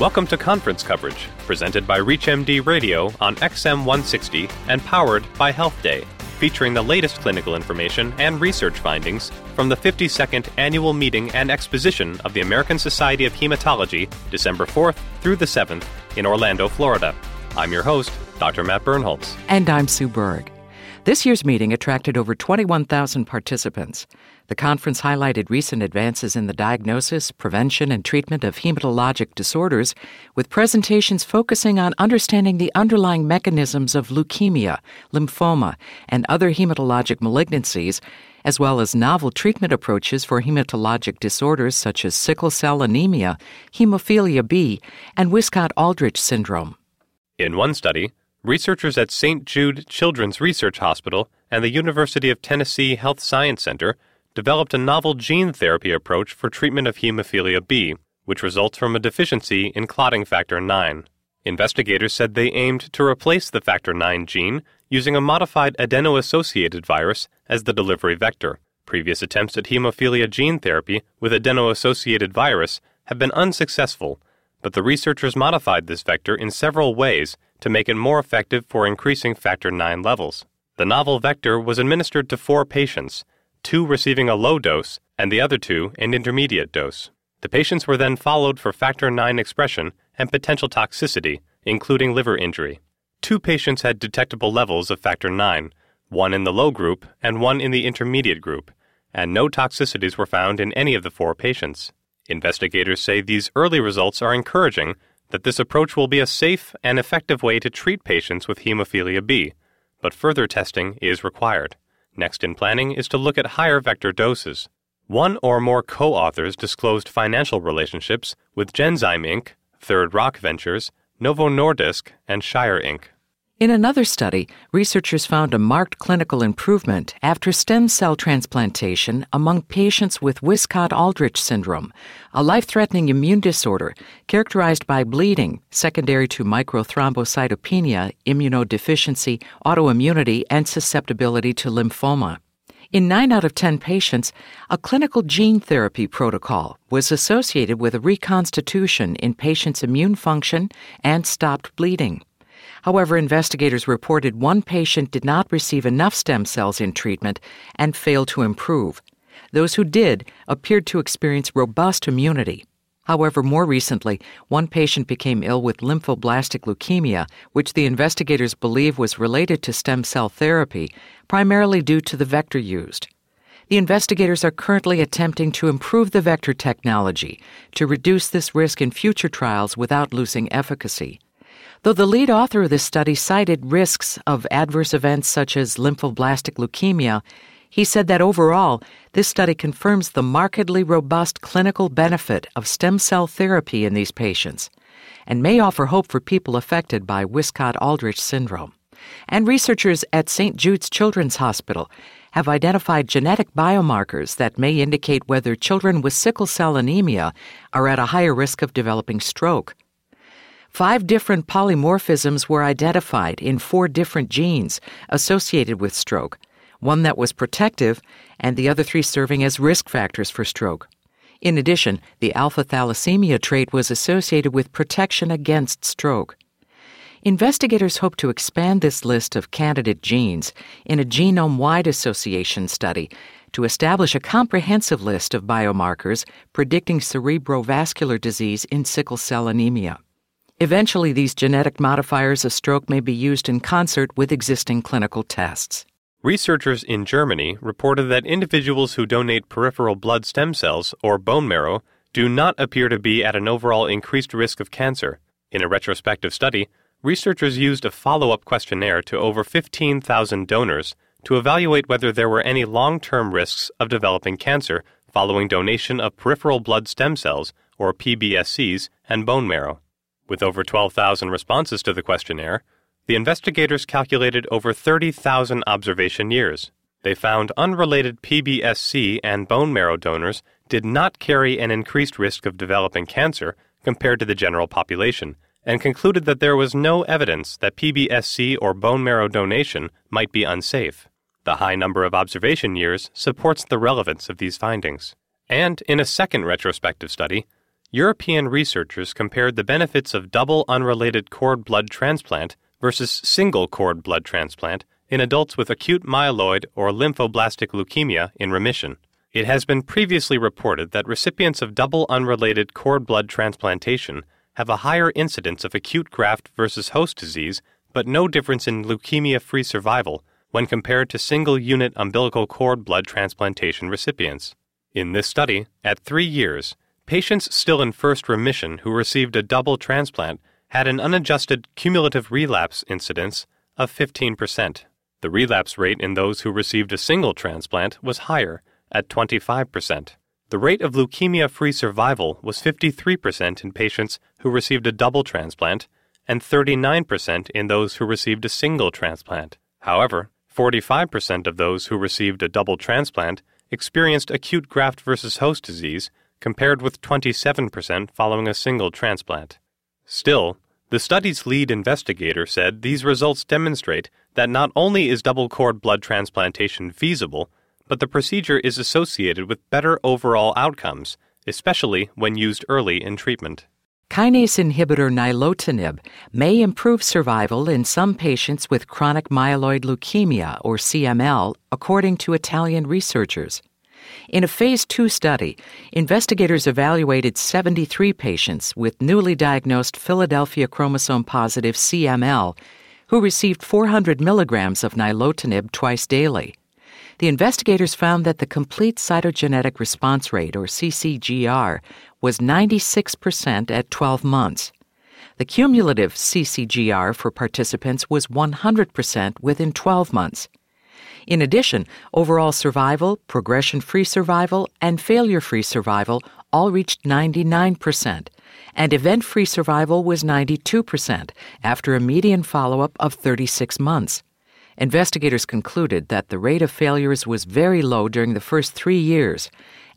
Welcome to conference coverage, presented by ReachMD Radio on XM 160 and powered by Health Day, featuring the latest clinical information and research findings from the 52nd Annual Meeting and Exposition of the American Society of Hematology, December 4th through the 7th in Orlando, Florida. I'm your host, Dr. Matt Birnholz. And I'm Sue Berg. This year's meeting attracted over 21,000 participants. The conference highlighted recent advances in the diagnosis, prevention, and treatment of hematologic disorders, with presentations focusing on understanding the underlying mechanisms of leukemia, lymphoma, and other hematologic malignancies, as well as novel treatment approaches for hematologic disorders such as sickle cell anemia, hemophilia B, and Wiskott Aldrich syndrome. In one study, researchers at St. Jude Children's Research Hospital and the University of Tennessee Health Science Center developed a novel gene therapy approach for treatment of hemophilia B, which results from a deficiency in clotting factor 9. Investigators said they aimed to replace the factor 9 gene using a modified adeno-associated virus as the delivery vector. Previous attempts at hemophilia gene therapy with adeno-associated virus have been unsuccessful, but the researchers modified this vector in several ways to make it more effective for increasing factor 9 levels. The novel vector was administered to four patients, two receiving a low dose and the other two an intermediate dose. The patients were then followed for factor 9 expression and potential toxicity, including liver injury. Two patients had detectable levels of factor 9, one in the low group and one in the intermediate group, and no toxicities were found in any of the four patients. Investigators say these early results are encouraging that this approach will be a safe and effective way to treat patients with hemophilia B, but further testing is required. Next in planning is to look at higher vector doses. One or more co authors disclosed financial relationships with Genzyme Inc., Third Rock Ventures, Novo Nordisk, and Shire Inc. In another study, researchers found a marked clinical improvement after stem cell transplantation among patients with Wiskott Aldrich syndrome, a life threatening immune disorder characterized by bleeding secondary to microthrombocytopenia, immunodeficiency, autoimmunity, and susceptibility to lymphoma. In 9 out of 10 patients, a clinical gene therapy protocol was associated with a reconstitution in patients' immune function and stopped bleeding. However, investigators reported one patient did not receive enough stem cells in treatment and failed to improve. Those who did appeared to experience robust immunity. However, more recently, one patient became ill with lymphoblastic leukemia, which the investigators believe was related to stem cell therapy, primarily due to the vector used. The investigators are currently attempting to improve the vector technology to reduce this risk in future trials without losing efficacy. Though the lead author of this study cited risks of adverse events such as lymphoblastic leukemia, he said that overall, this study confirms the markedly robust clinical benefit of stem cell therapy in these patients and may offer hope for people affected by Wiskott Aldrich syndrome. And researchers at St. Jude's Children's Hospital have identified genetic biomarkers that may indicate whether children with sickle cell anemia are at a higher risk of developing stroke. Five different polymorphisms were identified in four different genes associated with stroke, one that was protective, and the other three serving as risk factors for stroke. In addition, the alpha thalassemia trait was associated with protection against stroke. Investigators hope to expand this list of candidate genes in a genome wide association study to establish a comprehensive list of biomarkers predicting cerebrovascular disease in sickle cell anemia. Eventually, these genetic modifiers of stroke may be used in concert with existing clinical tests. Researchers in Germany reported that individuals who donate peripheral blood stem cells, or bone marrow, do not appear to be at an overall increased risk of cancer. In a retrospective study, researchers used a follow up questionnaire to over 15,000 donors to evaluate whether there were any long term risks of developing cancer following donation of peripheral blood stem cells, or PBSCs, and bone marrow. With over 12,000 responses to the questionnaire, the investigators calculated over 30,000 observation years. They found unrelated PBSC and bone marrow donors did not carry an increased risk of developing cancer compared to the general population, and concluded that there was no evidence that PBSC or bone marrow donation might be unsafe. The high number of observation years supports the relevance of these findings. And in a second retrospective study, European researchers compared the benefits of double unrelated cord blood transplant versus single cord blood transplant in adults with acute myeloid or lymphoblastic leukemia in remission. It has been previously reported that recipients of double unrelated cord blood transplantation have a higher incidence of acute graft versus host disease, but no difference in leukemia free survival when compared to single unit umbilical cord blood transplantation recipients. In this study, at three years, Patients still in first remission who received a double transplant had an unadjusted cumulative relapse incidence of 15%. The relapse rate in those who received a single transplant was higher, at 25%. The rate of leukemia free survival was 53% in patients who received a double transplant and 39% in those who received a single transplant. However, 45% of those who received a double transplant experienced acute graft versus host disease compared with 27% following a single transplant. Still, the study's lead investigator said these results demonstrate that not only is double cord blood transplantation feasible, but the procedure is associated with better overall outcomes, especially when used early in treatment. Kinase inhibitor nilotinib may improve survival in some patients with chronic myeloid leukemia, or CML, according to Italian researchers. In a phase 2 study, investigators evaluated 73 patients with newly diagnosed Philadelphia chromosome positive CML who received 400 milligrams of nilotinib twice daily. The investigators found that the complete cytogenetic response rate, or CCGR, was 96% at 12 months. The cumulative CCGR for participants was 100% within 12 months. In addition, overall survival, progression free survival, and failure free survival all reached 99%, and event free survival was 92% after a median follow up of 36 months. Investigators concluded that the rate of failures was very low during the first three years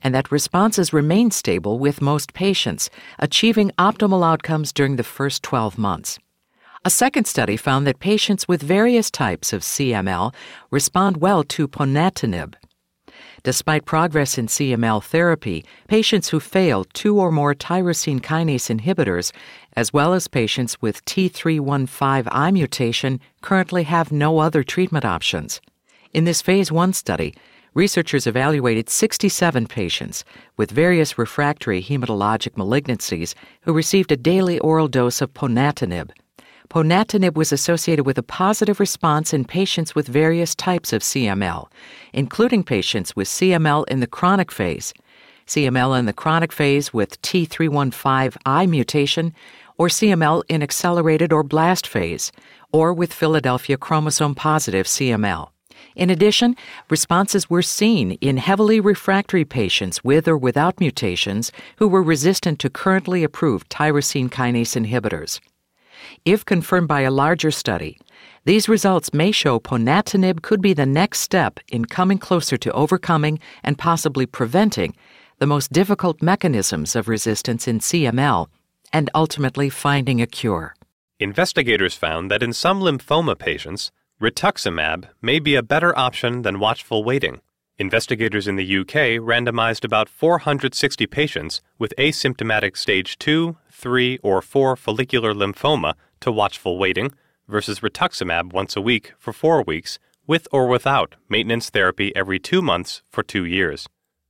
and that responses remained stable with most patients, achieving optimal outcomes during the first 12 months. A second study found that patients with various types of CML respond well to ponatinib. Despite progress in CML therapy, patients who fail two or more tyrosine kinase inhibitors, as well as patients with T315I mutation, currently have no other treatment options. In this Phase 1 study, researchers evaluated 67 patients with various refractory hematologic malignancies who received a daily oral dose of ponatinib ponatinib was associated with a positive response in patients with various types of CML, including patients with CML in the chronic phase, CML in the chronic phase with T315I mutation, or CML in accelerated or blast phase, or with Philadelphia chromosome positive CML. In addition, responses were seen in heavily refractory patients with or without mutations who were resistant to currently approved tyrosine kinase inhibitors. If confirmed by a larger study, these results may show ponatinib could be the next step in coming closer to overcoming and possibly preventing the most difficult mechanisms of resistance in CML and ultimately finding a cure. Investigators found that in some lymphoma patients, rituximab may be a better option than watchful waiting. Investigators in the UK randomized about 460 patients with asymptomatic stage 2, 3, or 4 follicular lymphoma to watchful waiting versus rituximab once a week for 4 weeks with or without maintenance therapy every 2 months for 2 years.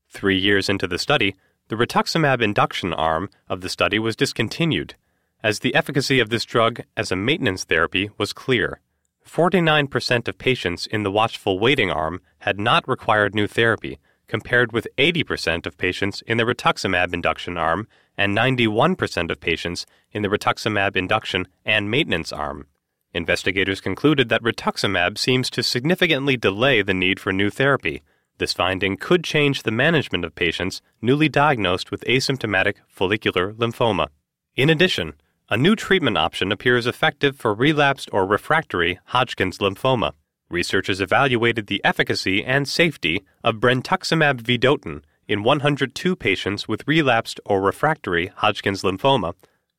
3 years into the study, the rituximab induction arm of the study was discontinued as the efficacy of this drug as a maintenance therapy was clear. 49% of patients in the watchful waiting arm had not required new therapy, compared with 80% of patients in the rituximab induction arm and 91% of patients in the rituximab induction and maintenance arm. Investigators concluded that rituximab seems to significantly delay the need for new therapy. This finding could change the management of patients newly diagnosed with asymptomatic follicular lymphoma. In addition, a new treatment option appears effective for relapsed or refractory Hodgkin's lymphoma. Researchers evaluated the efficacy and safety of brentuximab vedotin in 102 patients with relapsed or refractory Hodgkin's lymphoma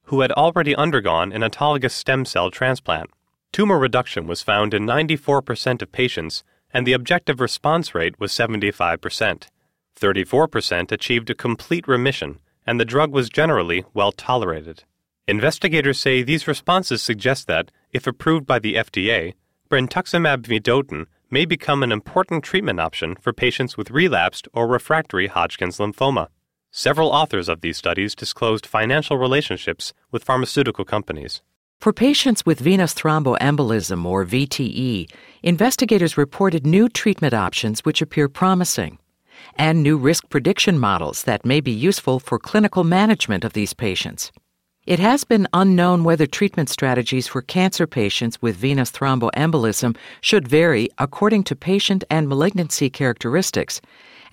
who had already undergone an autologous stem cell transplant. Tumor reduction was found in 94% of patients, and the objective response rate was 75%. 34% achieved a complete remission, and the drug was generally well tolerated. Investigators say these responses suggest that, if approved by the FDA, brentuximab vedotin may become an important treatment option for patients with relapsed or refractory Hodgkin's lymphoma. Several authors of these studies disclosed financial relationships with pharmaceutical companies. For patients with venous thromboembolism or VTE, investigators reported new treatment options which appear promising and new risk prediction models that may be useful for clinical management of these patients. It has been unknown whether treatment strategies for cancer patients with venous thromboembolism should vary according to patient and malignancy characteristics,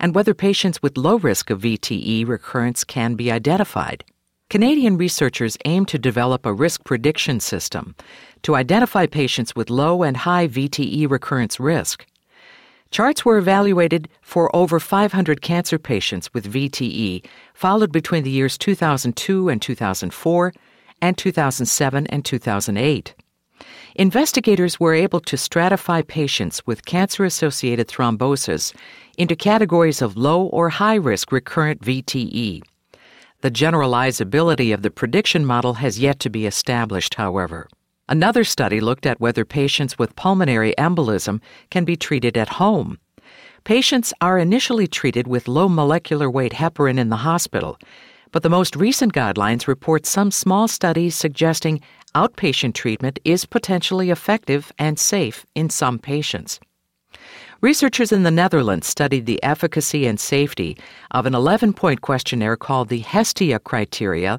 and whether patients with low risk of VTE recurrence can be identified. Canadian researchers aim to develop a risk prediction system to identify patients with low and high VTE recurrence risk. Charts were evaluated for over 500 cancer patients with VTE, followed between the years 2002 and 2004, and 2007 and 2008. Investigators were able to stratify patients with cancer associated thrombosis into categories of low or high risk recurrent VTE. The generalizability of the prediction model has yet to be established, however. Another study looked at whether patients with pulmonary embolism can be treated at home. Patients are initially treated with low molecular weight heparin in the hospital, but the most recent guidelines report some small studies suggesting outpatient treatment is potentially effective and safe in some patients. Researchers in the Netherlands studied the efficacy and safety of an 11 point questionnaire called the Hestia criteria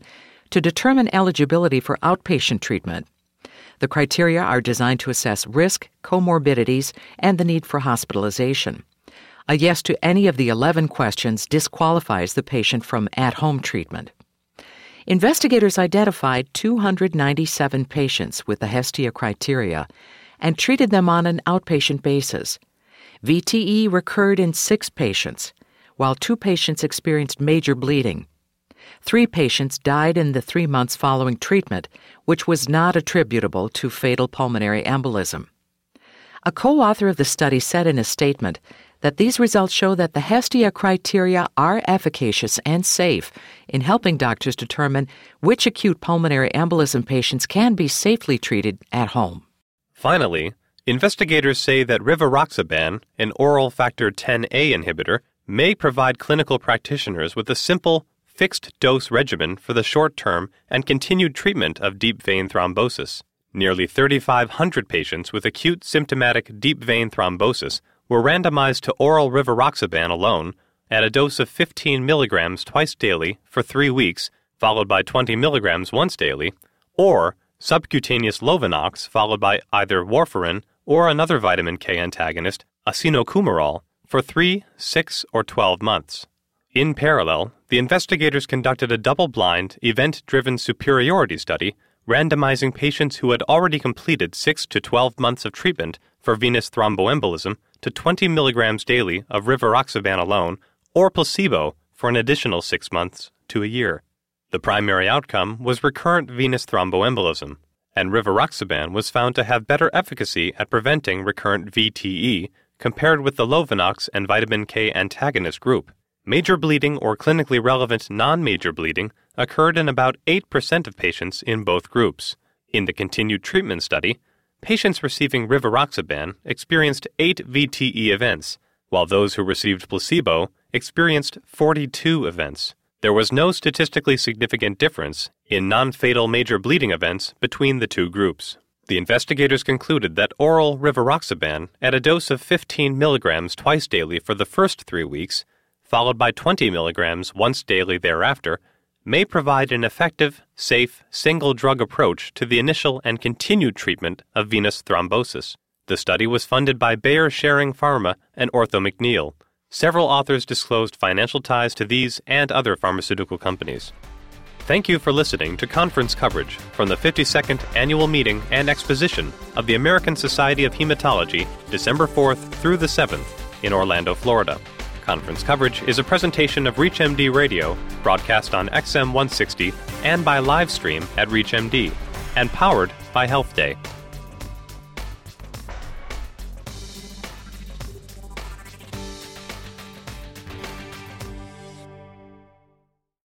to determine eligibility for outpatient treatment. The criteria are designed to assess risk, comorbidities, and the need for hospitalization. A yes to any of the 11 questions disqualifies the patient from at home treatment. Investigators identified 297 patients with the Hestia criteria and treated them on an outpatient basis. VTE recurred in six patients, while two patients experienced major bleeding. Three patients died in the three months following treatment, which was not attributable to fatal pulmonary embolism. A co author of the study said in a statement that these results show that the Hestia criteria are efficacious and safe in helping doctors determine which acute pulmonary embolism patients can be safely treated at home. Finally, investigators say that rivaroxaban, an oral factor 10A inhibitor, may provide clinical practitioners with a simple, fixed dose regimen for the short term and continued treatment of deep vein thrombosis. Nearly 3,500 patients with acute symptomatic deep vein thrombosis were randomized to oral rivaroxaban alone at a dose of 15 milligrams twice daily for three weeks, followed by 20 milligrams once daily, or subcutaneous Lovenox followed by either warfarin or another vitamin K antagonist, acenocoumarol, for 3, 6, or 12 months. In parallel, the investigators conducted a double blind, event driven superiority study randomizing patients who had already completed 6 to 12 months of treatment for venous thromboembolism to 20 milligrams daily of rivaroxaban alone or placebo for an additional 6 months to a year. The primary outcome was recurrent venous thromboembolism, and rivaroxaban was found to have better efficacy at preventing recurrent VTE compared with the Lovenox and vitamin K antagonist group. Major bleeding or clinically relevant non major bleeding occurred in about 8% of patients in both groups. In the continued treatment study, patients receiving rivaroxaban experienced 8 VTE events, while those who received placebo experienced 42 events. There was no statistically significant difference in non fatal major bleeding events between the two groups. The investigators concluded that oral rivaroxaban at a dose of 15 milligrams twice daily for the first three weeks followed by 20 milligrams once daily thereafter, may provide an effective, safe, single drug approach to the initial and continued treatment of venous thrombosis. The study was funded by Bayer Schering Pharma and Ortho McNeil. Several authors disclosed financial ties to these and other pharmaceutical companies. Thank you for listening to conference coverage from the 52nd Annual Meeting and Exposition of the American Society of Hematology, December 4th through the 7th in Orlando, Florida. Conference coverage is a presentation of ReachMD Radio, broadcast on XM 160 and by live stream at ReachMD, and powered by Health Day.